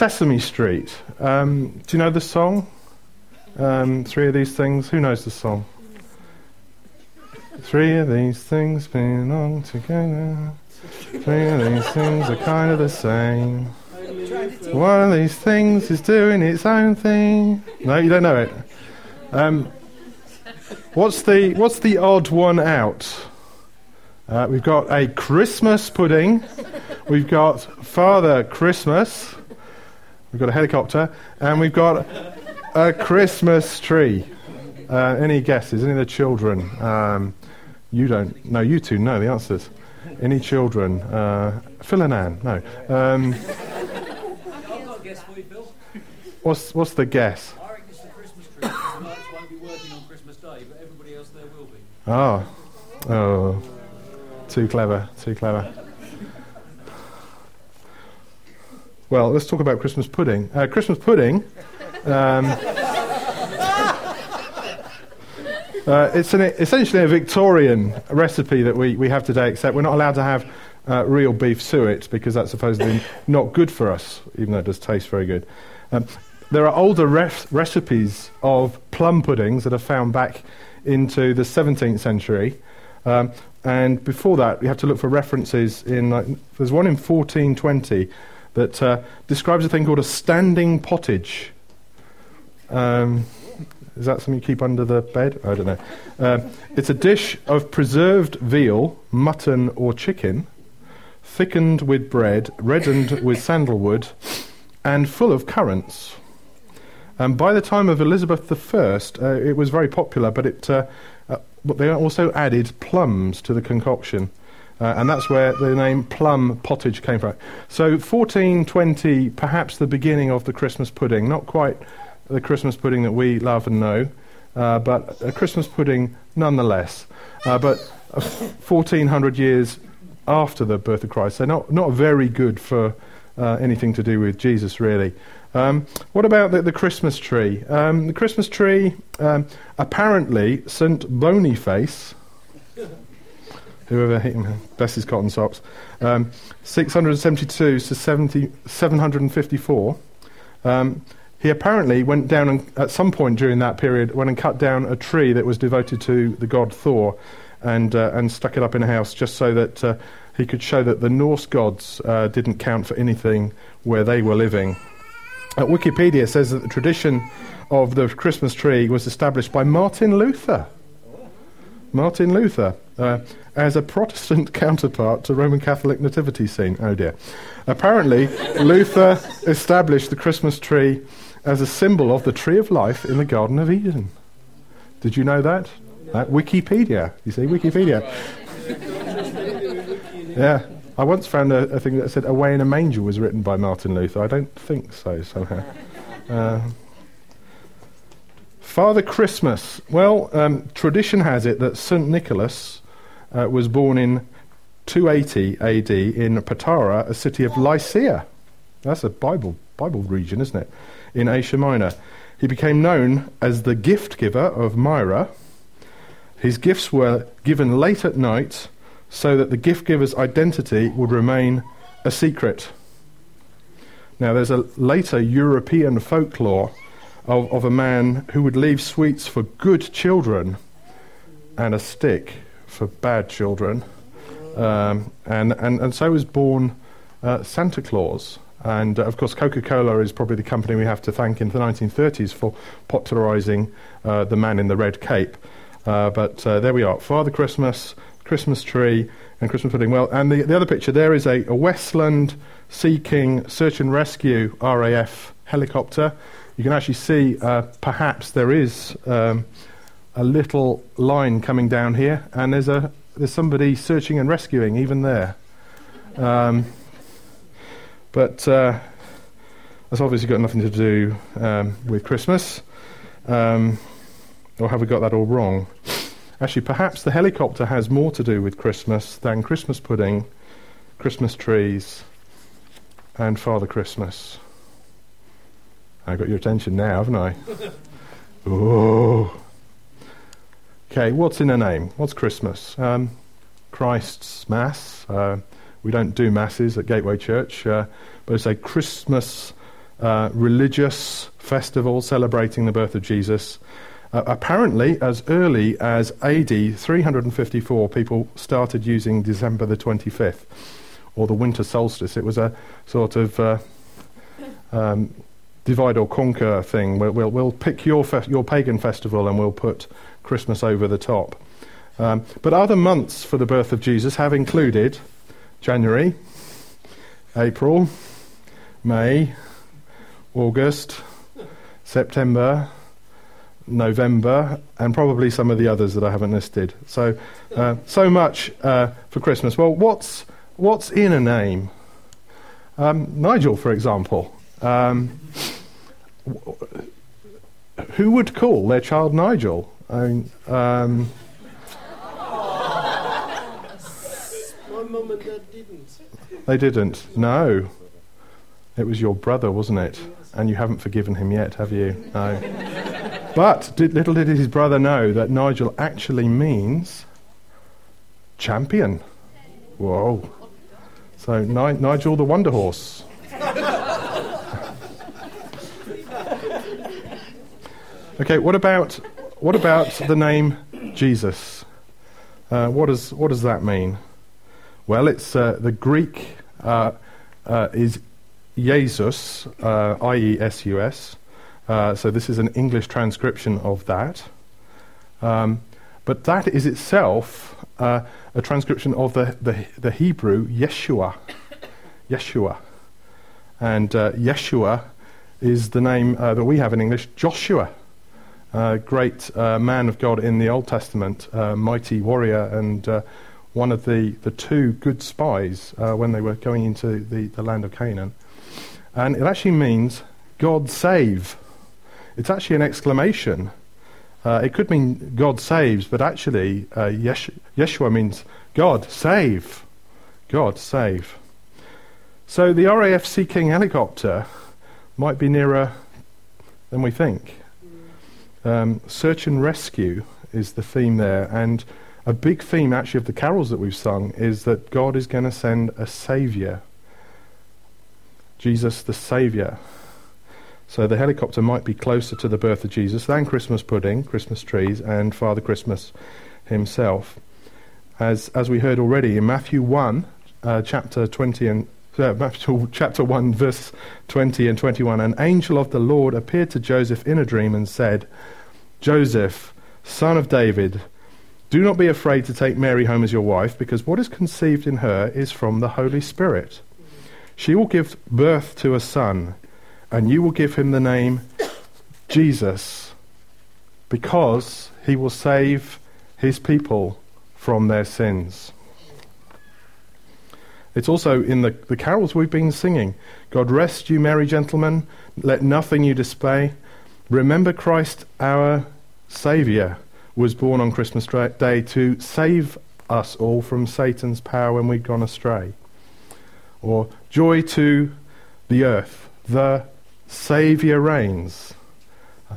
Sesame Street. Um, do you know the song? Um, three of these things. Who knows the song? Three of these things belong together. Three of these things are kind of the same. One of these things is doing its own thing. No, you don't know it. Um, what's the what's the odd one out? Uh, we've got a Christmas pudding. We've got Father Christmas. We've got a helicopter, and we've got a Christmas tree. Uh, any guesses? Any of the children? Um, you don't. No, you two know the answers. Any children? Uh, Phil and Anne? No. Um, what's what's the guess? I reckon it's the Christmas tree. The lights won't be working on Christmas Day, but everybody else there will be. Oh, oh, too clever, too clever. Well, let's talk about Christmas pudding. Uh, Christmas pudding. Um, uh, it's an, essentially a Victorian recipe that we, we have today, except we're not allowed to have uh, real beef suet because that's supposedly not good for us, even though it does taste very good. Um, there are older ref- recipes of plum puddings that are found back into the 17th century. Um, and before that, we have to look for references in. Like, there's one in 1420 that uh, describes a thing called a standing pottage. Um, is that something you keep under the bed? I don't know. Uh, it's a dish of preserved veal, mutton, or chicken, thickened with bread, reddened with sandalwood, and full of currants. And by the time of Elizabeth I, uh, it was very popular, but it, uh, uh, but they also added plums to the concoction. Uh, and that's where the name plum pottage came from. So 1420, perhaps the beginning of the Christmas pudding. Not quite the Christmas pudding that we love and know, uh, but a Christmas pudding nonetheless. Uh, but 1400 years after the birth of Christ, so not, not very good for uh, anything to do with Jesus, really. Um, what about the, the Christmas tree? Um, the Christmas tree, um, apparently, St. Boniface, whoever hit him, bless his cotton socks, um, 672 to 70, 754. Um, he apparently went down and, at some point during that period, went and cut down a tree that was devoted to the god Thor and, uh, and stuck it up in a house just so that uh, he could show that the Norse gods uh, didn't count for anything where they were living. Uh, Wikipedia says that the tradition of the Christmas tree was established by Martin Luther. Martin Luther, uh, as a Protestant counterpart to Roman Catholic nativity scene. Oh dear. Apparently, Luther established the Christmas tree as a symbol of the tree of life in the Garden of Eden. Did you know that? That Wikipedia. You see, Wikipedia. yeah. I once found a, a, thing that said "Away in a Manger" was written by Martin Luther. I don't think so. Somehow. Uh, Father Christmas. Well, um, tradition has it that St. Nicholas uh, was born in 280 AD in Patara, a city of Lycia. That's a Bible, Bible region, isn't it? In Asia Minor. He became known as the gift giver of Myra. His gifts were given late at night so that the gift giver's identity would remain a secret. Now, there's a later European folklore of, of a man who would leave sweets for good children and a stick for bad children. Um, and, and, and so was born uh, Santa Claus. And uh, of course, Coca Cola is probably the company we have to thank in the 1930s for popularizing uh, the man in the red cape. Uh, but uh, there we are Father Christmas, Christmas tree, and Christmas pudding. Well, and the, the other picture there is a, a Westland Sea King search and rescue RAF helicopter. You can actually see uh, perhaps there is um, a little line coming down here, and there's a there's somebody searching and rescuing even there. Um, but uh, that's obviously got nothing to do um, with Christmas. Um, or have we got that all wrong? Actually, perhaps the helicopter has more to do with Christmas than Christmas pudding, Christmas trees, and Father Christmas. I got your attention now, haven't I? oh. Okay, what's in a name? What's Christmas? Um, Christ's Mass. Uh, we don't do masses at Gateway Church, uh, but it's a Christmas uh, religious festival celebrating the birth of Jesus. Uh, apparently, as early as AD 354, people started using December the 25th, or the winter solstice. It was a sort of uh, um, divide or conquer thing. We'll, we'll, we'll pick your, fe- your pagan festival and we'll put Christmas over the top. Um, but other months for the birth of Jesus have included January, April, May, August, September, November, and probably some of the others that I haven't listed. So, uh, so much uh, for Christmas. Well, what's what's in a name? Um, Nigel, for example. Um, who would call their child Nigel? I mean, um, My mum and dad didn't. they didn't. No, it was your brother, wasn't it? And you haven't forgiven him yet, have you? No. but did, little did his brother know that Nigel actually means champion. Whoa! So Ni- Nigel the Wonder Horse. Okay, what about what about the name Jesus? Uh, what does what does that mean? Well, it's uh, the Greek uh, uh, is Jesus, uh, I-E-S-U-S. Uh, so this is an English transcription of that. Um, but that is itself a transcription of the, the, the Hebrew Yeshua. Yeshua. And Yeshua is the name that we have in English, Joshua. Uh, great uh, man of God in the Old Testament, uh, mighty warrior, and uh, one of the, the two good spies uh, when they were going into the, the land of Canaan. And it actually means God save. It's actually an exclamation. It could mean God saves, but actually, Yesh- Yeshua means God save. God save. So the RAF Sea King helicopter might be nearer than we think. Um, search and rescue is the theme there, and a big theme actually of the carols that we've sung is that God is going to send a saviour. Jesus the Saviour. So the helicopter might be closer to the birth of Jesus than Christmas pudding, Christmas trees, and Father Christmas himself. As, as we heard already in Matthew 1, uh, chapter 20 and chapter 1, verse 20 and 21, an angel of the Lord appeared to Joseph in a dream and said, Joseph, son of David, do not be afraid to take Mary home as your wife, because what is conceived in her is from the Holy Spirit. She will give birth to a son, and you will give him the name Jesus, because he will save his people from their sins. It's also in the, the carols we've been singing. God rest you, merry gentlemen, let nothing you display. Remember Christ our Saviour was born on Christmas Day to save us all from Satan's power when we'd gone astray. Or joy to the earth, the Saviour reigns.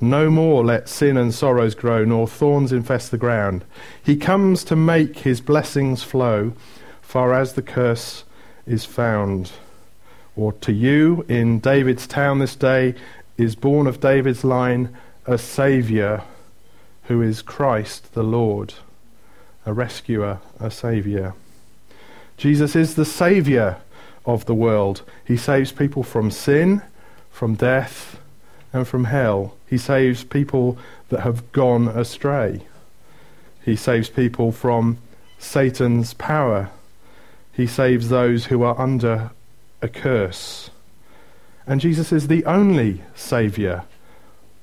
No more let sin and sorrows grow, nor thorns infest the ground. He comes to make his blessings flow, far as the curse is found. Or to you in David's town this day is born of David's line a Saviour who is Christ the Lord, a rescuer, a Saviour. Jesus is the Saviour of the world. He saves people from sin, from death, and from hell. He saves people that have gone astray. He saves people from Satan's power. He saves those who are under a curse. And Jesus is the only Saviour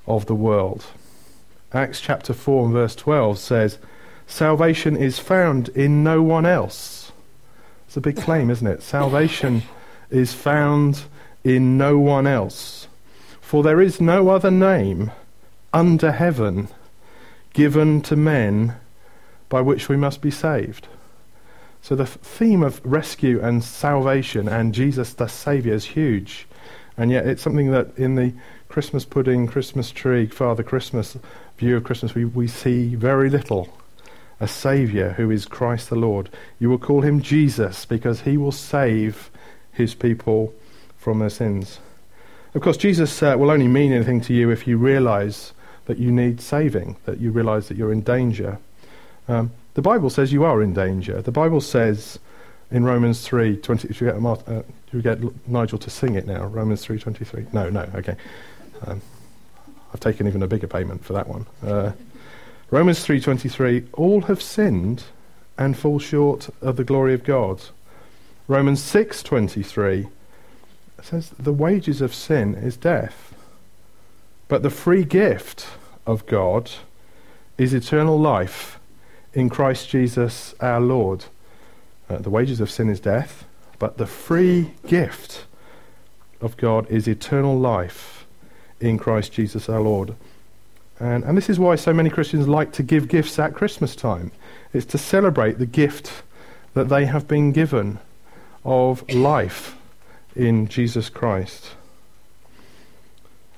of the world. Acts chapter 4 and verse 12 says, Salvation is found in no one else. It's a big claim, isn't it? Salvation is found in no one else. For there is no other name under heaven given to men by which we must be saved. So the theme of rescue and salvation and Jesus the Saviour is huge. And yet it's something that in the Christmas pudding, Christmas tree, Father Christmas view of Christmas, we, we see very little. A Saviour who is Christ the Lord. You will call him Jesus because he will save his people from their sins. Of course, Jesus uh, will only mean anything to you if you realize that you need saving, that you realize that you're in danger. Um, the Bible says you are in danger. The Bible says in Romans 3, 20, should get, uh, get Nigel to sing it now? Romans 3, 23. No, no, okay. Um, I've taken even a bigger payment for that one. Uh, Romans 3:23 all have sinned and fall short of the glory of God. Romans 6:23 says the wages of sin is death. But the free gift of God is eternal life in Christ Jesus our Lord. Uh, the wages of sin is death, but the free gift of God is eternal life in Christ Jesus our Lord. And, and this is why so many Christians like to give gifts at Christmas time. It's to celebrate the gift that they have been given of life in Jesus Christ.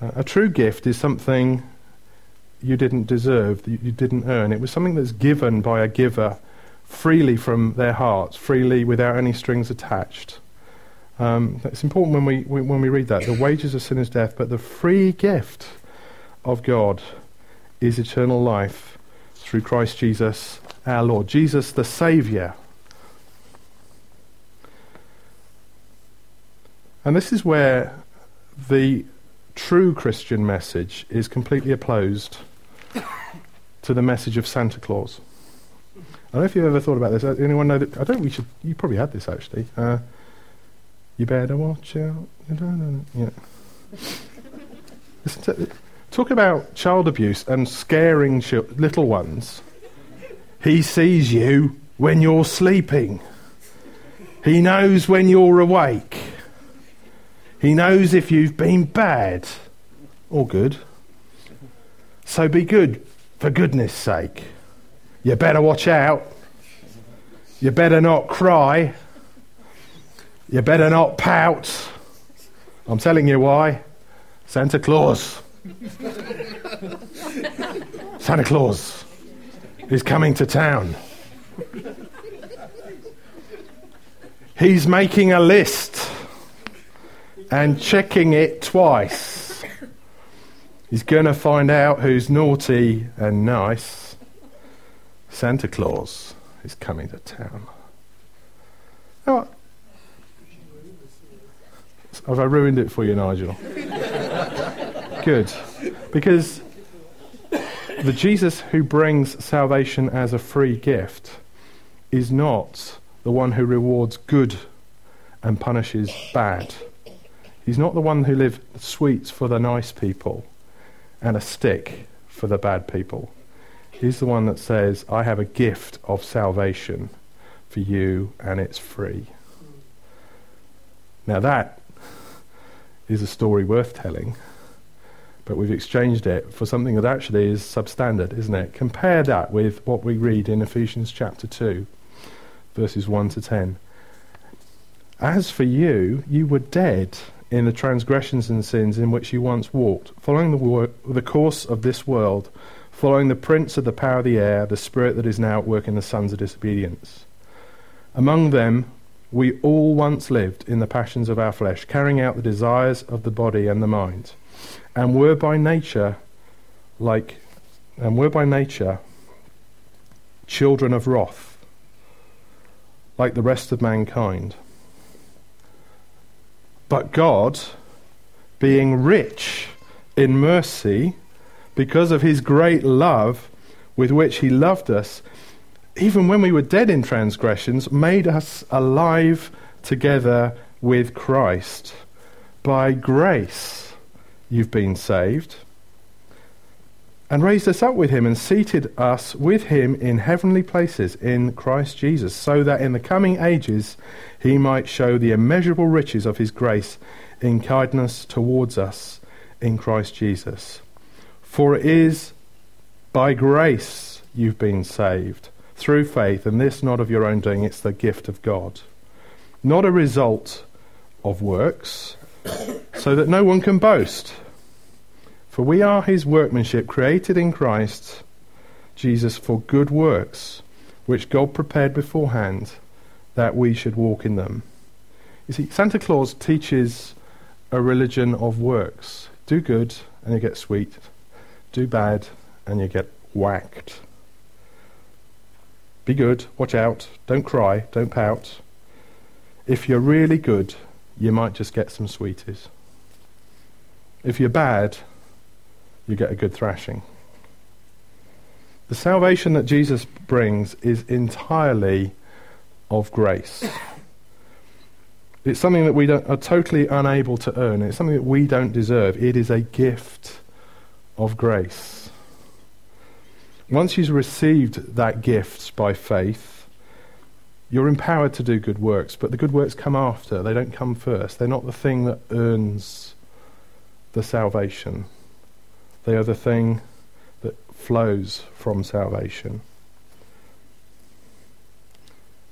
Uh, a true gift is something you didn't deserve, you, you didn't earn. It was something that's given by a giver freely from their hearts, freely without any strings attached. Um, it's important when we, when we read that. The wages of sin is death, but the free gift of God is eternal life through Christ Jesus our Lord. Jesus the Saviour. And this is where the true Christian message is completely opposed to the message of Santa Claus. I don't know if you've ever thought about this. Anyone know that? I don't. We should. You probably had this actually. Uh, you better watch out. Yeah. Listen talk about child abuse and scaring ch- little ones. He sees you when you're sleeping. He knows when you're awake. He knows if you've been bad or good. So be good, for goodness sake. You better watch out. You better not cry. You better not pout. I'm telling you why. Santa Claus. Santa Claus is coming to town. He's making a list and checking it twice. He's going to find out who's naughty and nice. Santa Claus is coming to town. Now, have I ruined it for you, Nigel? Good. Because the Jesus who brings salvation as a free gift is not the one who rewards good and punishes bad. He's not the one who lives sweets for the nice people and a stick for the bad people. He's the one that says, I have a gift of salvation for you and it's free. Now that is a story worth telling, but we've exchanged it for something that actually is substandard, isn't it? Compare that with what we read in Ephesians chapter 2, verses 1 to 10. As for you, you were dead in the transgressions and sins in which you once walked, following the, wor- the course of this world, following the prince of the power of the air, the spirit that is now at work in the sons of disobedience. Among them, we all once lived in the passions of our flesh, carrying out the desires of the body and the mind, and were by nature like and were by nature children of wrath, like the rest of mankind. But God, being rich in mercy, because of his great love with which he loved us, even when we were dead in transgressions, made us alive together with Christ. By grace you've been saved, and raised us up with him and seated us with him in heavenly places in Christ Jesus, so that in the coming ages he might show the immeasurable riches of his grace in kindness towards us in Christ Jesus. For it is by grace you've been saved through faith, and this not of your own doing, it's the gift of God. Not a result of works, so that no one can boast. For we are his workmanship, created in Christ Jesus for good works, which God prepared beforehand that we should walk in them. You see, Santa Claus teaches a religion of works. Do good and you get sweet. Do bad and you get whacked. Be good, watch out, don't cry, don't pout. If you're really good, you might just get some sweeties. If you're bad, you get a good thrashing. The salvation that Jesus brings is entirely of grace. It's something that we are totally unable to earn. It's something that we don't deserve. It is a gift of grace. Once you've received that gift by faith, you're empowered to do good works, but the good works come after. They don't come first. They're not the thing that earns the salvation. They are the thing that flows from salvation.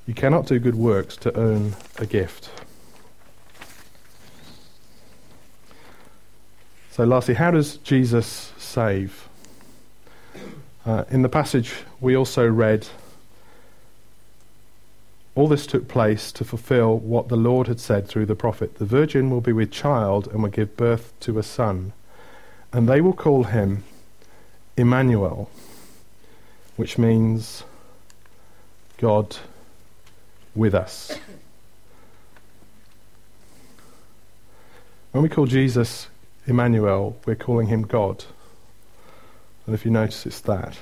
You cannot do good works to earn a gift. So, lastly, how does Jesus save? Uh, in the passage we also read, all this took place to fulfill what the Lord had said through the prophet The virgin will be with child and will give birth to a son, and they will call him Emmanuel, which means God with us. When we call Jesus Emmanuel, we're calling him God. And if you notice, it's that.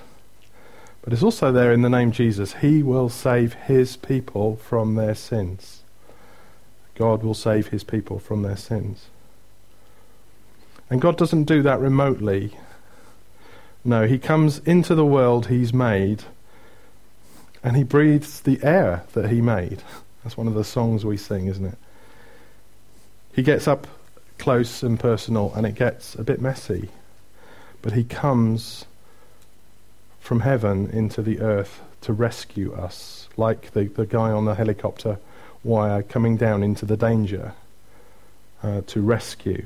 But it's also there in the name Jesus. He will save his people from their sins. God will save his people from their sins. And God doesn't do that remotely. No, he comes into the world he's made and he breathes the air that he made. That's one of the songs we sing, isn't it? He gets up close and personal and it gets a bit messy. But he comes from heaven into the earth to rescue us, like the, the guy on the helicopter wire coming down into the danger uh, to rescue.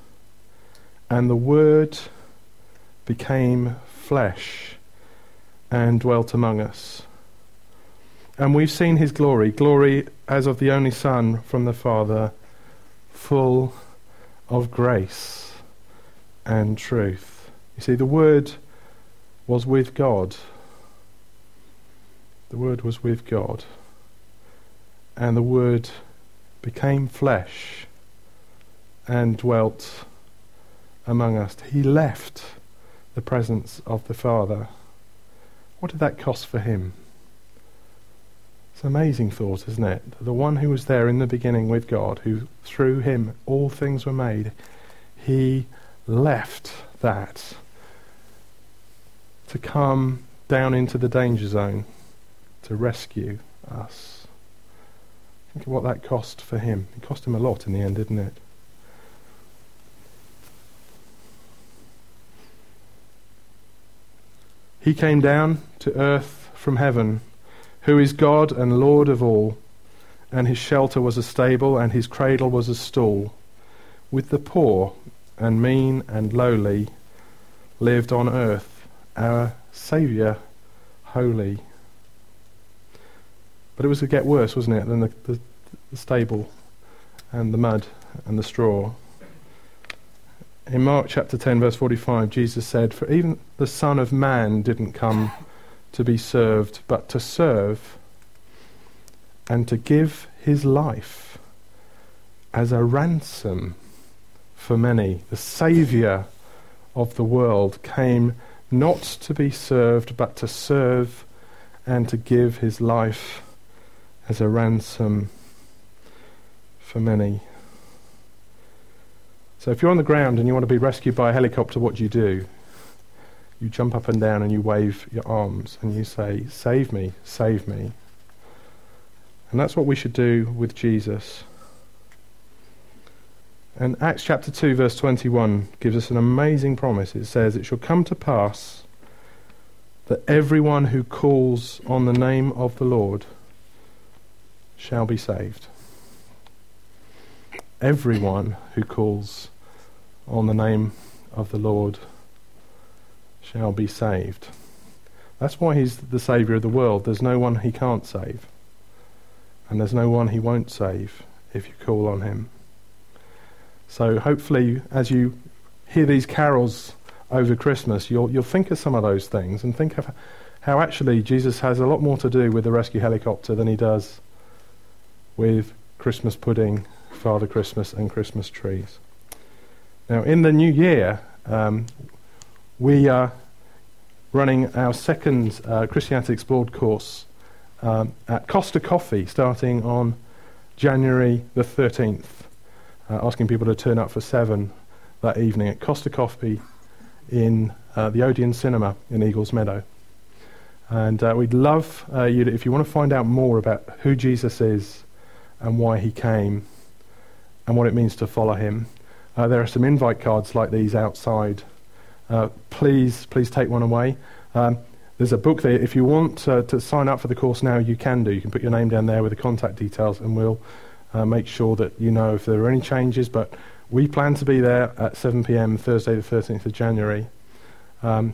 And the Word became flesh and dwelt among us. And we've seen his glory, glory as of the only Son from the Father, full of grace and truth. You see, the Word was with God. The Word was with God. And the Word became flesh and dwelt among us. He left the presence of the Father. What did that cost for him? It's an amazing thought, isn't it? The one who was there in the beginning with God, who through him all things were made, he left that to come down into the danger zone to rescue us. Think of what that cost for him. It cost him a lot in the end, didn't it? He came down to earth from heaven who is God and Lord of all, and his shelter was a stable, and his cradle was a stall. With the poor and mean and lowly lived on earth our Saviour holy. But it was to get worse, wasn't it, than the, the, the stable and the mud and the straw. In Mark chapter 10, verse 45, Jesus said, For even the Son of Man didn't come to be served, but to serve and to give his life as a ransom for many. The Saviour of the world came not to be served, but to serve and to give his life as a ransom for many. So if you're on the ground and you want to be rescued by a helicopter, what do you do? You jump up and down and you wave your arms and you say, Save me, save me. And that's what we should do with Jesus. And Acts chapter 2, verse 21 gives us an amazing promise. It says, It shall come to pass that everyone who calls on the name of the Lord shall be saved. Everyone who calls on the name of the Lord shall be saved. That's why he's the Saviour of the world. There's no one he can't save. And there's no one he won't save if you call on him. So hopefully, as you hear these carols over Christmas, you'll, you'll think of some of those things and think of how actually Jesus has a lot more to do with the rescue helicopter than he does with Christmas pudding, Father Christmas, and Christmas trees. Now, in the new year, um, we are running our second uh, Christianity Explored course um, at Costa Coffee starting on January the 13th uh, asking people to turn up for seven that evening at Costa Coffee in uh, the Odeon Cinema in Eagles Meadow. And uh, we'd love uh, you to, if you want to find out more about who Jesus is and why he came and what it means to follow him, uh, there are some invite cards like these outside. Uh, please, please take one away. Um, there's a book there. If you want uh, to sign up for the course now, you can do. You can put your name down there with the contact details, and we'll uh, make sure that you know if there are any changes. But we plan to be there at 7 p.m. Thursday, the 13th of January. Um,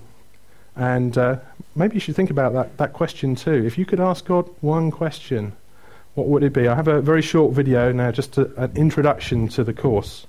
and uh, maybe you should think about that, that question too. If you could ask God one question, what would it be? I have a very short video now, just an introduction to the course.